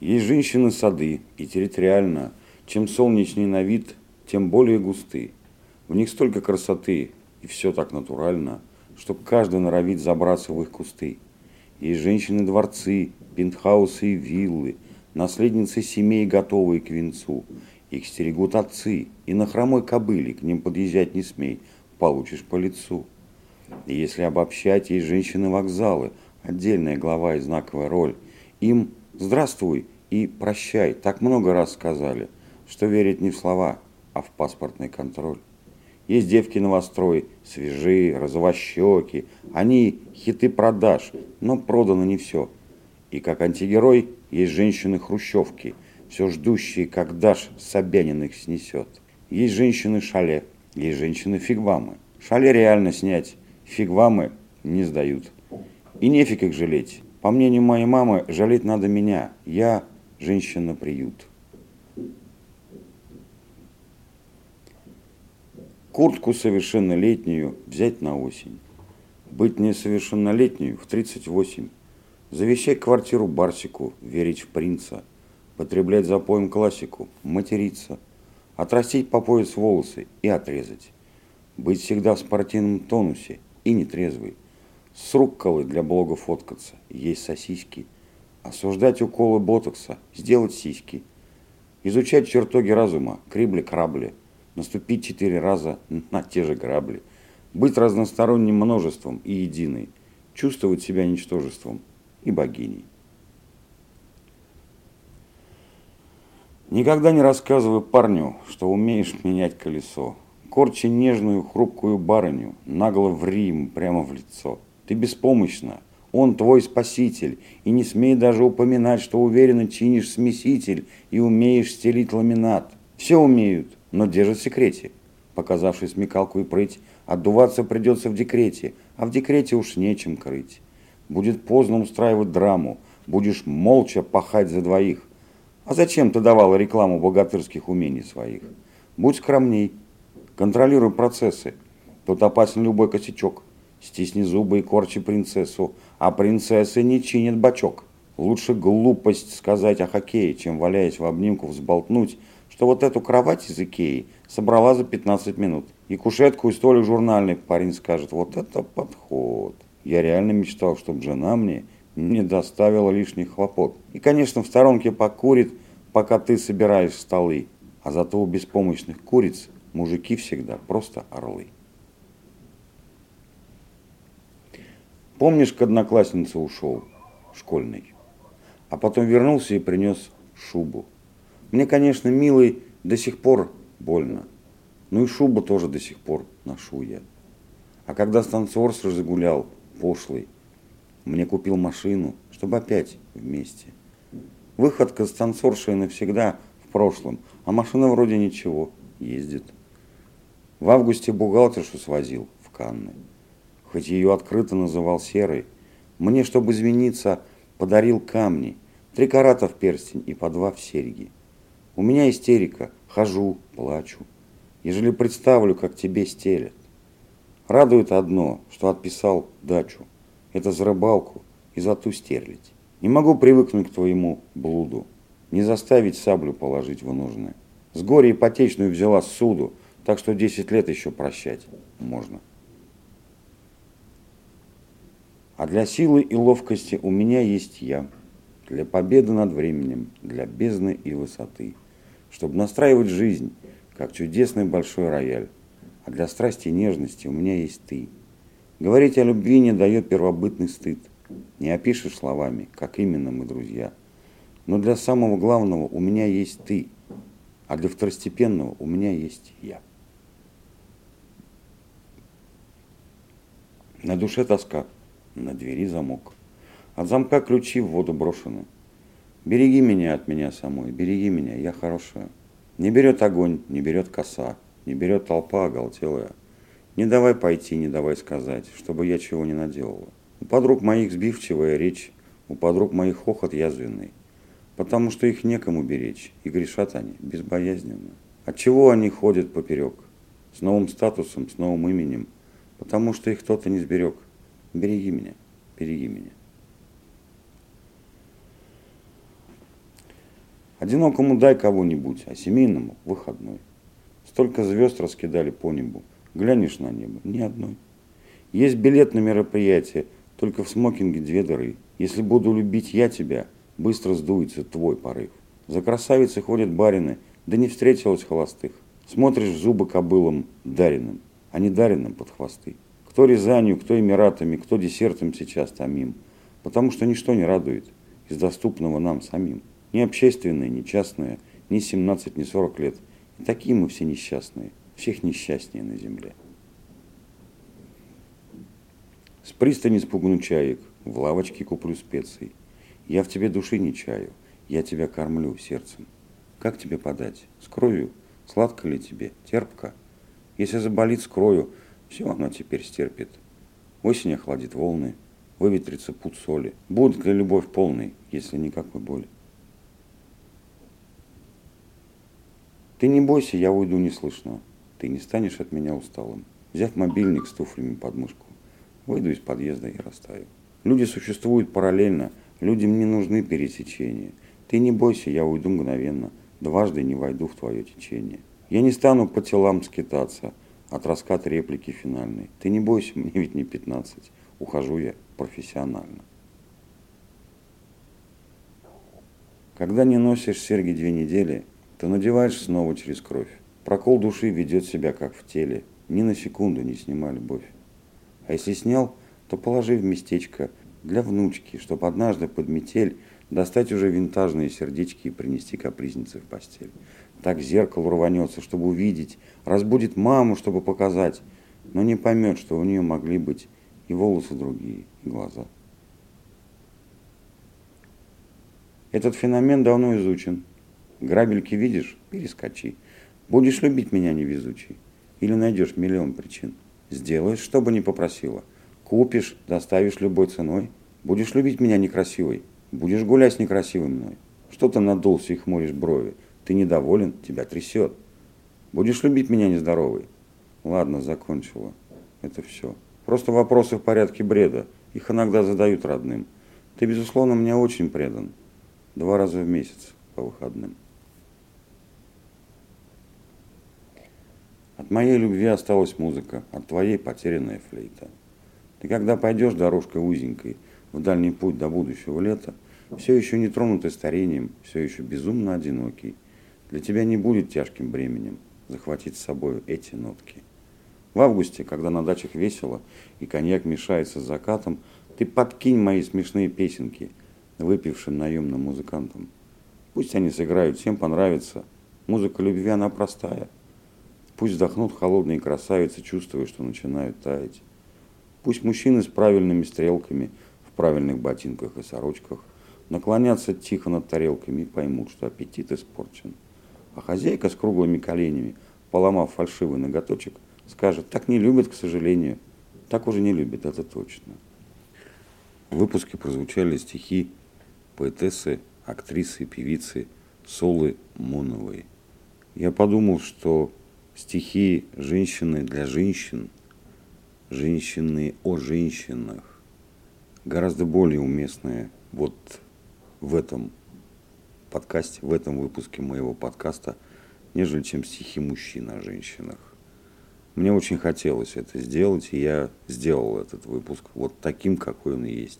Есть женщины сады, и территориально, чем солнечнее на вид, тем более густы. В них столько красоты, и все так натурально, что каждый норовит забраться в их кусты. Есть женщины-дворцы, пентхаусы и виллы, наследницы семей, готовые к венцу. Их стерегут отцы, и на хромой кобыле к ним подъезжать не смей, получишь по лицу. И если обобщать, есть женщины-вокзалы, отдельная глава и знаковая роль. Им «здравствуй» и «прощай» так много раз сказали, что верить не в слова, а в паспортный контроль. Есть девки новострой, свежие, розовощеки. Они хиты продаж, но продано не все. И как антигерой есть женщины-хрущевки, все ждущие, когда ж Собянин их снесет. Есть женщины-шале, есть женщины-фигвамы. Шале реально снять, фигвамы не сдают. И нефиг их жалеть. По мнению моей мамы, жалеть надо меня. Я женщина-приют. Куртку совершеннолетнюю взять на осень. Быть несовершеннолетнюю в 38. Завещать квартиру Барсику, верить в принца. Потреблять за поем классику, материться. Отрастить по пояс волосы и отрезать. Быть всегда в спортивном тонусе и нетрезвый. С рукколы для блога фоткаться, есть сосиски. Осуждать уколы ботокса, сделать сиськи. Изучать чертоги разума, крибли-крабли наступить четыре раза на те же грабли, быть разносторонним множеством и единой, чувствовать себя ничтожеством и богиней. Никогда не рассказывай парню, что умеешь менять колесо. Корчи нежную, хрупкую барыню, нагло ври ему прямо в лицо. Ты беспомощна, он твой спаситель, и не смей даже упоминать, что уверенно чинишь смеситель и умеешь стелить ламинат. Все умеют, но держит в секрете. Показавший смекалку и прыть, отдуваться придется в декрете, а в декрете уж нечем крыть. Будет поздно устраивать драму, будешь молча пахать за двоих. А зачем ты давала рекламу богатырских умений своих? Будь скромней, контролируй процессы. Тут опасен любой косячок. Стисни зубы и корчи принцессу, а принцессы не чинят бачок. Лучше глупость сказать о хоккее, чем, валяясь в обнимку, взболтнуть, что вот эту кровать из Икеи собрала за 15 минут. И кушетку, и столик журнальный. Парень скажет, вот это подход. Я реально мечтал, чтобы жена мне не доставила лишних хлопот. И, конечно, в сторонке покурит, пока ты собираешь столы. А зато у беспомощных куриц мужики всегда просто орлы. Помнишь, к однокласснице ушел, школьный, а потом вернулся и принес шубу. Мне, конечно, милый, до сих пор больно. Ну и шубу тоже до сих пор ношу я. А когда станцорс разгулял, пошлый, мне купил машину, чтобы опять вместе. Выходка с танцоршей навсегда в прошлом, а машина вроде ничего, ездит. В августе бухгалтершу свозил в Канны. Хоть ее открыто называл серой, мне, чтобы извиниться, подарил камни, три карата в перстень и по два в серьги. У меня истерика, хожу, плачу. Ежели представлю, как тебе стелят. Радует одно, что отписал дачу. Это за рыбалку и за ту стерлить. Не могу привыкнуть к твоему блуду. Не заставить саблю положить в нужное. С горя ипотечную взяла суду, так что 10 лет еще прощать можно. А для силы и ловкости у меня есть я. Для победы над временем, для бездны и высоты чтобы настраивать жизнь, как чудесный большой рояль. А для страсти и нежности у меня есть ты. Говорить о любви не дает первобытный стыд. Не опишешь словами, как именно мы друзья. Но для самого главного у меня есть ты, а для второстепенного у меня есть я. На душе тоска, на двери замок. От замка ключи в воду брошены. Береги меня от меня самой, береги меня, я хорошая. Не берет огонь, не берет коса, не берет толпа оголтелая. Не давай пойти, не давай сказать, чтобы я чего не наделала. У подруг моих сбивчивая речь, у подруг моих хохот язвенный. Потому что их некому беречь, и грешат они безбоязненно. От чего они ходят поперек? С новым статусом, с новым именем. Потому что их кто-то не сберег. Береги меня, береги меня. Одинокому дай кого-нибудь, а семейному выходной. Столько звезд раскидали по небу. Глянешь на небо, ни одной. Есть билет на мероприятие, только в смокинге две дыры. Если буду любить я тебя, быстро сдуется твой порыв. За красавицей ходят барины, да не встретилась холостых. Смотришь в зубы кобылам дариным, а не дариным под хвосты. Кто Рязанью, кто Эмиратами, кто десертом сейчас томим. Потому что ничто не радует из доступного нам самим. Ни общественное, ни частное, ни 17, ни 40 лет. И такие мы все несчастные, всех несчастнее на земле. С пристани спугну чаек, в лавочке куплю специй. Я в тебе души не чаю, я тебя кормлю сердцем. Как тебе подать? С кровью? Сладко ли тебе? Терпко? Если заболит, скрою. Все оно теперь стерпит. Осень охладит волны, выветрится путь соли. Будет ли любовь полной, если никакой боли? Ты не бойся, я уйду неслышно. Ты не станешь от меня усталым. Взяв мобильник с туфлями под мышку, выйду из подъезда и растаю. Люди существуют параллельно, людям не нужны пересечения. Ты не бойся, я уйду мгновенно, дважды не войду в твое течение. Я не стану по телам скитаться от раската реплики финальной. Ты не бойся, мне ведь не 15, ухожу я профессионально. Когда не носишь серьги две недели, ты надеваешь снова через кровь. Прокол души ведет себя как в теле. Ни на секунду не снимай любовь. А если снял, то положи в местечко для внучки, чтобы однажды под метель достать уже винтажные сердечки и принести капризнице в постель. Так зеркало рванется, чтобы увидеть, разбудит маму, чтобы показать, но не поймет, что у нее могли быть и волосы другие, и глаза. Этот феномен давно изучен. Грабельки видишь? Перескочи. Будешь любить меня невезучий? Или найдешь миллион причин? Сделаешь, что бы ни попросила. Купишь, доставишь любой ценой. Будешь любить меня некрасивой? Будешь гулять с некрасивым мной? Что ты надулся и хмуришь брови? Ты недоволен, тебя трясет. Будешь любить меня нездоровый? Ладно, закончила. Это все. Просто вопросы в порядке бреда. Их иногда задают родным. Ты, безусловно, мне очень предан. Два раза в месяц по выходным. От моей любви осталась музыка, от твоей потерянная флейта. Ты когда пойдешь дорожкой узенькой в дальний путь до будущего лета, все еще не тронутый старением, все еще безумно одинокий, для тебя не будет тяжким бременем захватить с собой эти нотки. В августе, когда на дачах весело и коньяк мешается с закатом, ты подкинь мои смешные песенки выпившим наемным музыкантам. Пусть они сыграют, всем понравится. Музыка любви, она простая – Пусть вздохнут холодные красавицы, чувствуя, что начинают таять. Пусть мужчины с правильными стрелками, в правильных ботинках и сорочках, наклонятся тихо над тарелками и поймут, что аппетит испорчен. А хозяйка с круглыми коленями, поломав фальшивый ноготочек, скажет, так не любят, к сожалению. Так уже не любят, это точно. В выпуске прозвучали стихи поэтессы, актрисы, певицы Солы Моновой. Я подумал, что стихи «Женщины для женщин», «Женщины о женщинах» гораздо более уместные вот в этом подкасте, в этом выпуске моего подкаста, нежели чем стихи мужчин о женщинах. Мне очень хотелось это сделать, и я сделал этот выпуск вот таким, какой он есть.